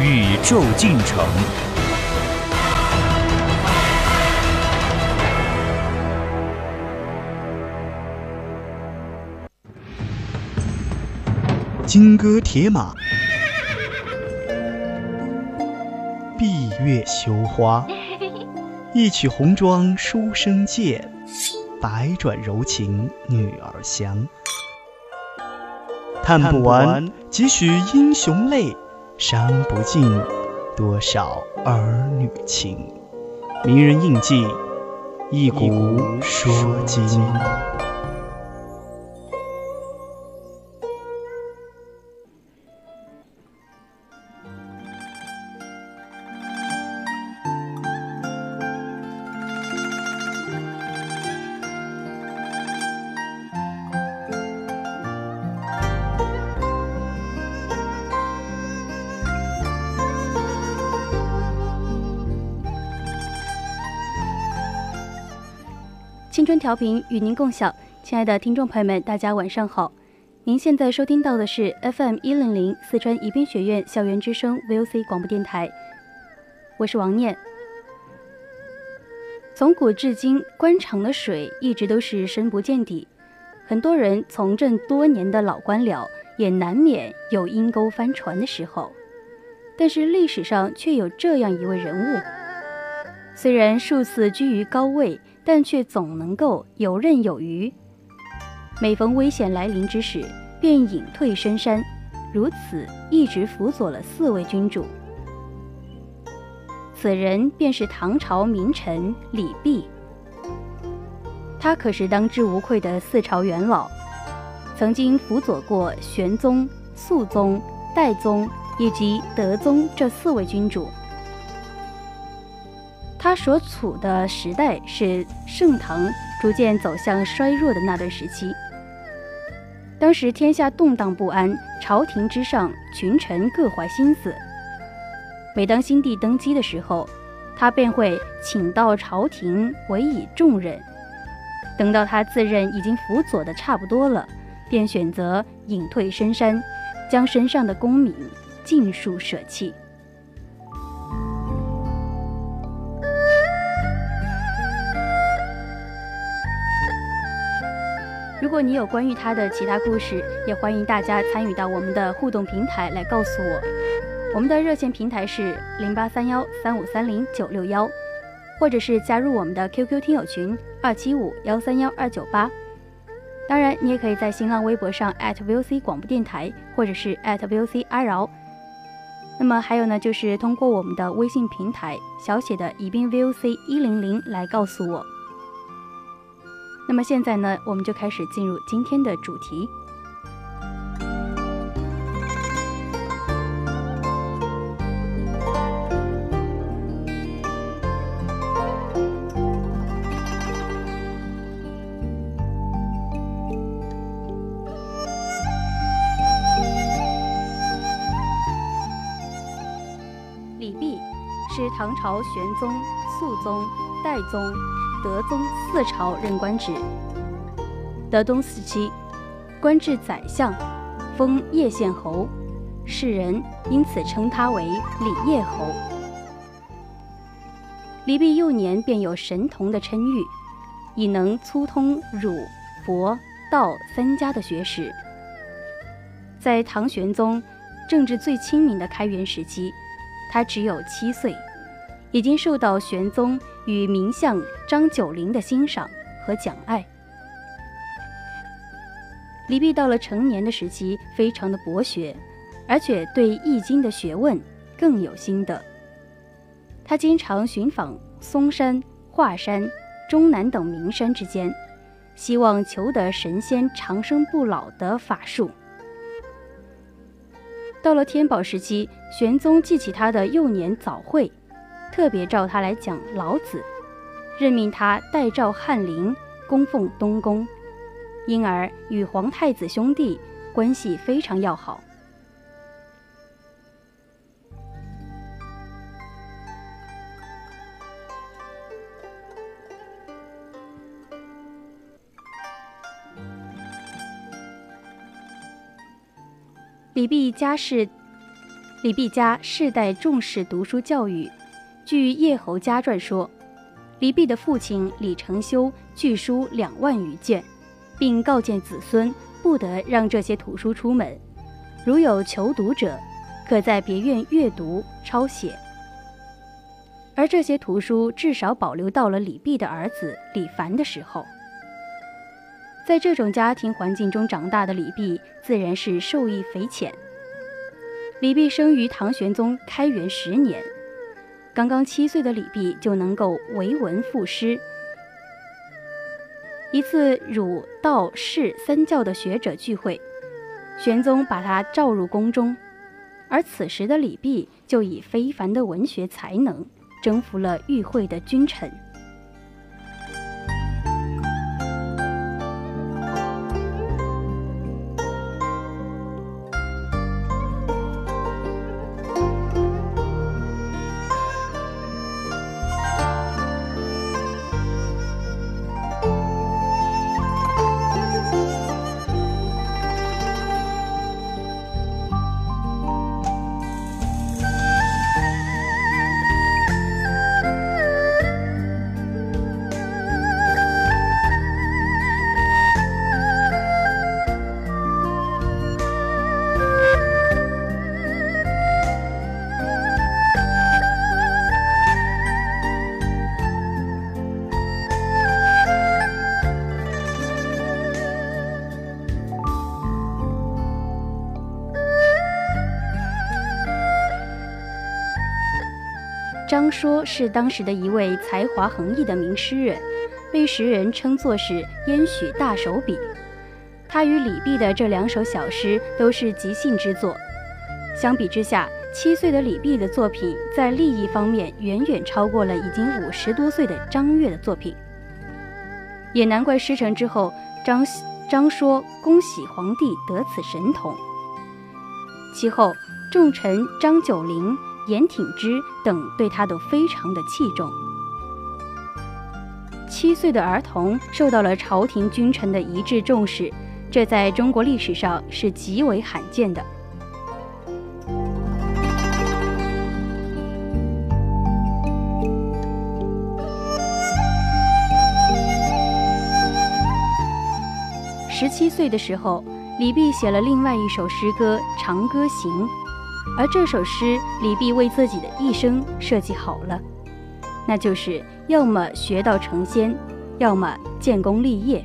宇宙进程。金戈铁马，闭月羞花。一曲红妆书生见，百转柔情女儿香。叹不完几许英雄泪，伤不尽多少儿女情。名人印记，一古说今。调频与您共享，亲爱的听众朋友们，大家晚上好。您现在收听到的是 FM 一零零四川宜宾学院校园之声 VOC 广播电台，我是王念。从古至今，官场的水一直都是深不见底，很多人从政多年的老官僚也难免有阴沟翻船的时候。但是历史上却有这样一位人物，虽然数次居于高位。但却总能够游刃有余，每逢危险来临之时，便隐退深山，如此一直辅佐了四位君主。此人便是唐朝名臣李泌，他可是当之无愧的四朝元老，曾经辅佐过玄宗、肃宗、代宗以及德宗这四位君主。他所处的时代是盛唐逐渐走向衰弱的那段时期。当时天下动荡不安，朝廷之上群臣各怀心思。每当新帝登基的时候，他便会请到朝廷委以重任。等到他自认已经辅佐的差不多了，便选择隐退深山，将身上的功名尽数舍弃。你有关于他的其他故事，也欢迎大家参与到我们的互动平台来告诉我。我们的热线平台是零八三幺三五三零九六幺，或者是加入我们的 QQ 听友群二七五幺三幺二九八。当然，你也可以在新浪微博上 @VOC 广播电台，或者是 @VOC 阿饶。那么还有呢，就是通过我们的微信平台小写的宜宾 VOC 一零零来告诉我。那么现在呢，我们就开始进入今天的主题。李泌是唐朝玄宗、肃宗、代宗。德宗四朝任官职，德宗四期，官至宰相，封叶县侯，世人因此称他为李叶侯。李泌幼年便有神童的称誉，已能粗通儒、佛、道三家的学识。在唐玄宗政治最清明的开元时期，他只有七岁。已经受到玄宗与名相张九龄的欣赏和奖爱。李泌到了成年的时期，非常的博学，而且对《易经》的学问更有心得。他经常寻访嵩山、华山、终南等名山之间，希望求得神仙长生不老的法术。到了天宝时期，玄宗记起他的幼年早慧。特别召他来讲老子，任命他代召翰林，供奉东宫，因而与皇太子兄弟关系非常要好。李泌家世，李泌家世代重视读书教育。据《叶侯家传》说，李泌的父亲李承修聚书两万余卷，并告诫子孙不得让这些图书出门，如有求读者，可在别院阅读抄写。而这些图书至少保留到了李泌的儿子李凡的时候。在这种家庭环境中长大的李泌，自然是受益匪浅。李泌生于唐玄宗开元十年，刚刚七岁的李泌就能够为文赋诗。一次儒道释三教的学者聚会，玄宗把他召入宫中，而此时的李泌就以非凡的文学才能征服了与会的君臣。张说是当时的一位才华横溢的名诗人，被时人称作是燕许大手笔。他与李泌的这两首小诗都是即兴之作。相比之下，七岁的李泌的作品在立意方面远远超过了已经五十多岁的张悦的作品。也难怪诗成之后，张张说恭喜皇帝得此神童。其后，重臣张九龄。严挺之等对他都非常的器重。七岁的儿童受到了朝廷君臣的一致重视，这在中国历史上是极为罕见的。十七岁的时候，李泌写了另外一首诗歌《长歌行》。而这首诗，李泌为自己的一生设计好了，那就是要么学道成仙，要么建功立业。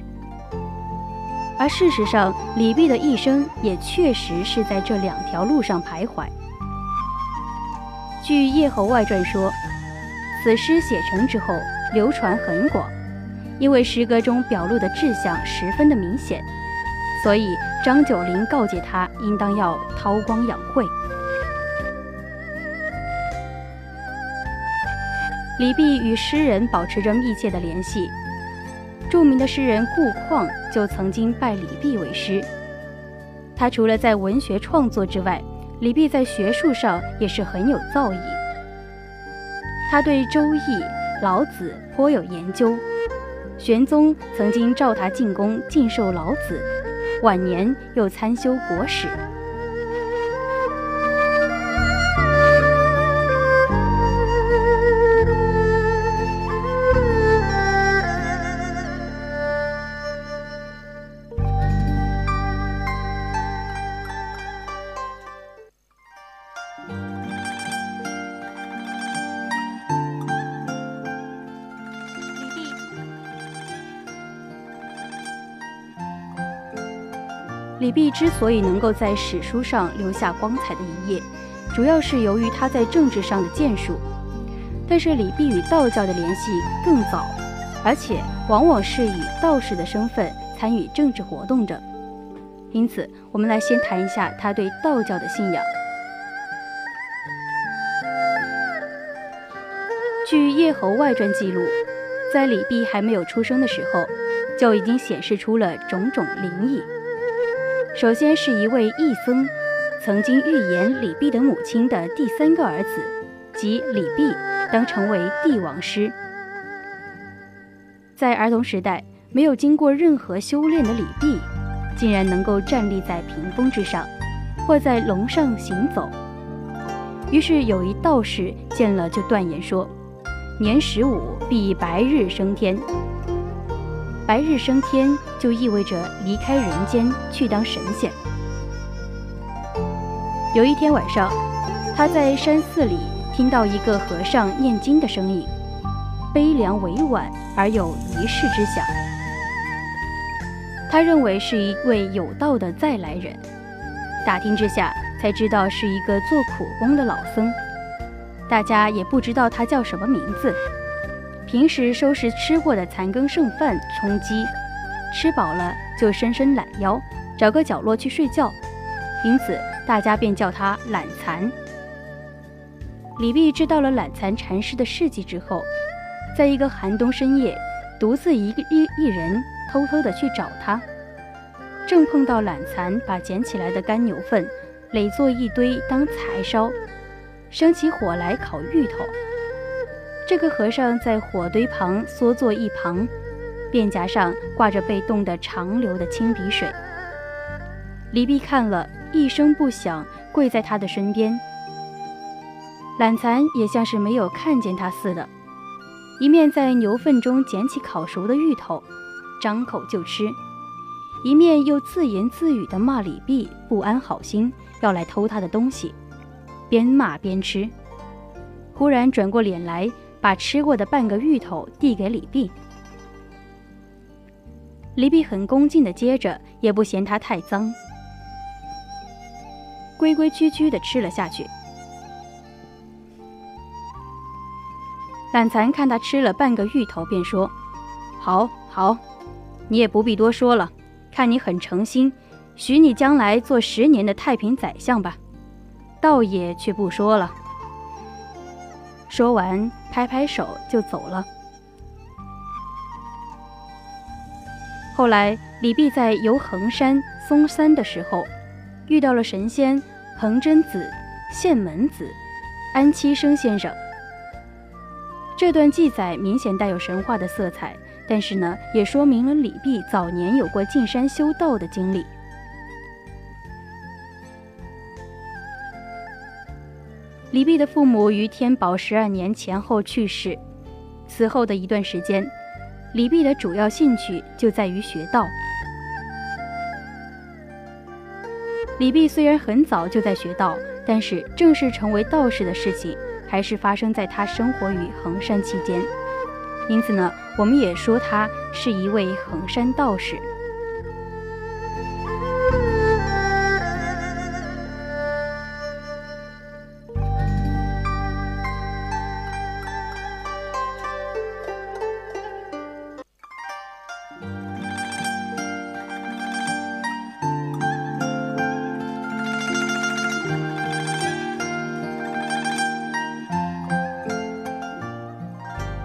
而事实上，李泌的一生也确实是在这两条路上徘徊。据《叶侯外传》说，此诗写成之后流传很广，因为诗歌中表露的志向十分的明显，所以张九龄告诫他应当要韬光养晦。李泌与诗人保持着密切的联系，著名的诗人顾况就曾经拜李泌为师。他除了在文学创作之外，李泌在学术上也是很有造诣。他对《周易》《老子》颇有研究，玄宗曾经召他进宫进授《老子》，晚年又参修国史。李泌之所以能够在史书上留下光彩的一页，主要是由于他在政治上的建树。但是李泌与道教的联系更早，而且往往是以道士的身份参与政治活动的。因此，我们来先谈一下他对道教的信仰。据《叶侯外传》记录，在李泌还没有出生的时候，就已经显示出了种种灵异。首先是一位义僧，曾经预言李泌的母亲的第三个儿子，即李泌，当成为帝王师。在儿童时代，没有经过任何修炼的李泌，竟然能够站立在屏风之上，或在龙上行走。于是有一道士见了，就断言说。年十五必白日升天，白日升天就意味着离开人间去当神仙。有一天晚上，他在山寺里听到一个和尚念经的声音，悲凉委婉而有一世之响。他认为是一位有道的再来人，打听之下才知道是一个做苦工的老僧。大家也不知道他叫什么名字。平时收拾吃过的残羹剩饭充饥，吃饱了就伸伸懒腰，找个角落去睡觉。因此，大家便叫他懒蚕。李泌知道了懒蚕禅师的事迹之后，在一个寒冬深夜，独自一个一一人偷偷的去找他，正碰到懒蚕把捡起来的干牛粪垒作一堆当柴烧。生起火来烤芋头。这个和尚在火堆旁缩坐一旁，便颊上挂着被冻得长流的清鼻水。李泌看了一声不响，跪在他的身边。懒蚕也像是没有看见他似的，一面在牛粪中捡起烤熟的芋头，张口就吃，一面又自言自语地骂李泌不安好心，要来偷他的东西。边骂边吃，忽然转过脸来，把吃过的半个芋头递给李泌。李泌很恭敬的接着，也不嫌它太脏，规规矩矩的吃了下去。懒蚕看他吃了半个芋头，便说：“好好，你也不必多说了，看你很诚心，许你将来做十年的太平宰相吧。”道爷却不说了。说完，拍拍手就走了。后来，李泌在游衡山嵩山的时候，遇到了神仙恒真子、宪门子、安七生先生。这段记载明显带有神话的色彩，但是呢，也说明了李泌早年有过进山修道的经历。李泌的父母于天宝十二年前后去世，此后的一段时间，李泌的主要兴趣就在于学道。李泌虽然很早就在学道，但是正式成为道士的事情，还是发生在他生活于衡山期间。因此呢，我们也说他是一位衡山道士。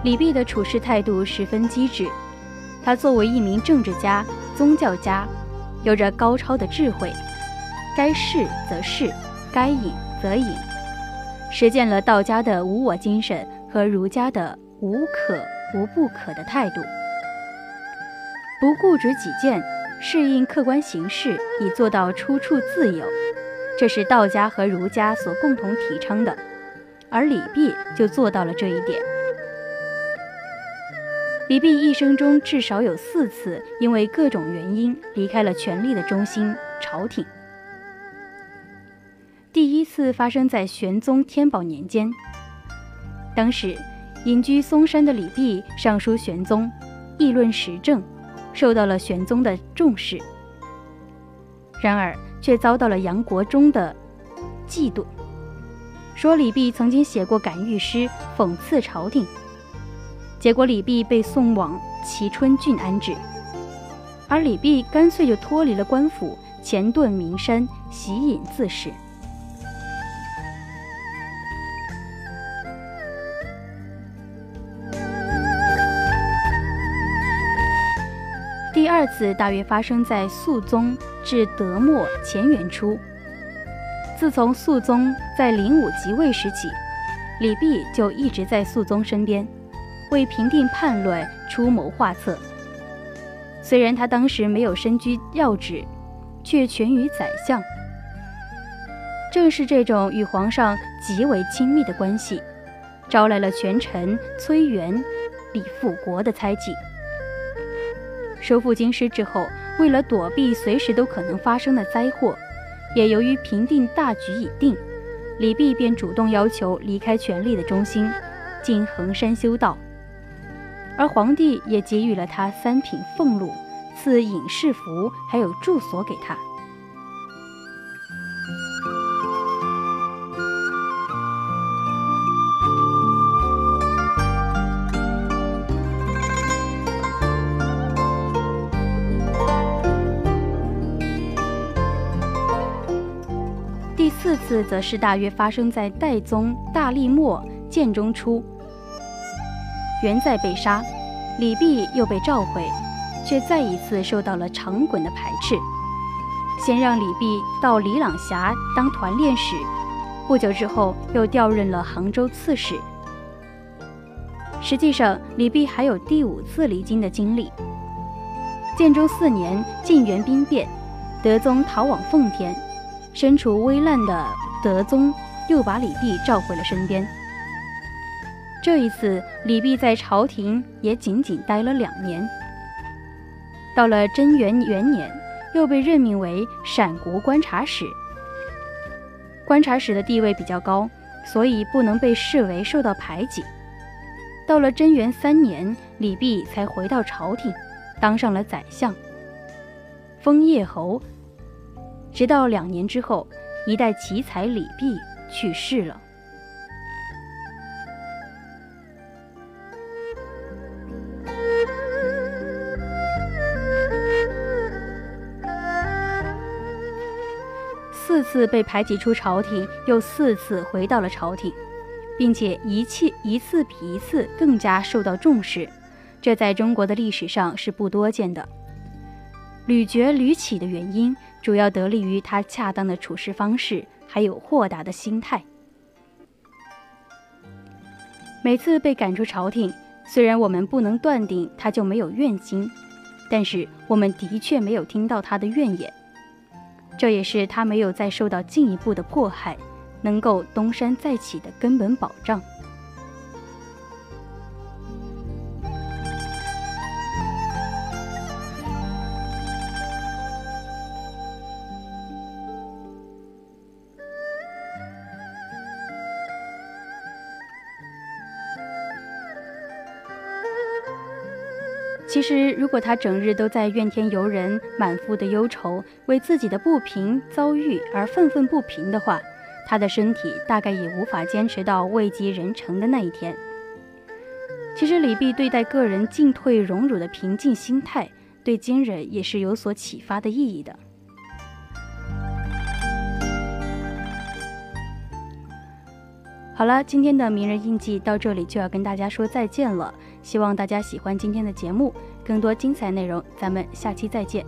李泌的处事态度十分机智，他作为一名政治家、宗教家，有着高超的智慧，该事则事，该隐则隐，实践了道家的无我精神和儒家的无可无不可的态度，不固执己见，适应客观形势，以做到出处自由，这是道家和儒家所共同提倡的，而李泌就做到了这一点。李泌一生中至少有四次因为各种原因离开了权力的中心——朝廷。第一次发生在玄宗天宝年间，当时隐居嵩山的李泌上书玄宗，议论时政，受到了玄宗的重视。然而却遭到了杨国忠的嫉妒，说李泌曾经写过感遇诗讽刺朝廷。结果李泌被送往齐春郡安置，而李泌干脆就脱离了官府，潜遁名山，习隐自适。第二次大约发生在肃宗至德末乾元初。自从肃宗在灵武即位时起，李泌就一直在肃宗身边。为平定叛乱出谋划策。虽然他当时没有身居要职，却权于宰相。正是这种与皇上极为亲密的关系，招来了权臣崔元、李复国的猜忌。收复京师之后，为了躲避随时都可能发生的灾祸，也由于平定大局已定，李泌便主动要求离开权力的中心，进衡山修道。而皇帝也给予了他三品俸禄，赐隐士服，还有住所给他。第四次则是大约发生在代宗大历末建中初。元在被杀，李泌又被召回，却再一次受到了长衮的排斥。先让李泌到李朗峡当团练使，不久之后又调任了杭州刺史。实际上，李泌还有第五次离京的经历。建中四年，晋元兵变，德宗逃往奉天，身处危难的德宗又把李泌召回了身边。这一次，李泌在朝廷也仅仅待了两年。到了贞元元年，又被任命为陕国观察使。观察使的地位比较高，所以不能被视为受到排挤。到了贞元三年，李泌才回到朝廷，当上了宰相，封叶侯。直到两年之后，一代奇才李泌去世了。次被排挤出朝廷，又四次回到了朝廷，并且一次一次比一次更加受到重视，这在中国的历史上是不多见的。屡绝屡起的原因，主要得力于他恰当的处事方式，还有豁达的心态。每次被赶出朝廷，虽然我们不能断定他就没有怨心，但是我们的确没有听到他的怨言。这也是他没有再受到进一步的迫害，能够东山再起的根本保障。如果他整日都在怨天尤人、满腹的忧愁，为自己的不平遭遇而愤愤不平的话，他的身体大概也无法坚持到位极人成的那一天。其实，李泌对待个人进退荣辱的平静心态，对今人也是有所启发的意义的。好了，今天的名人印记到这里就要跟大家说再见了。希望大家喜欢今天的节目，更多精彩内容，咱们下期再见。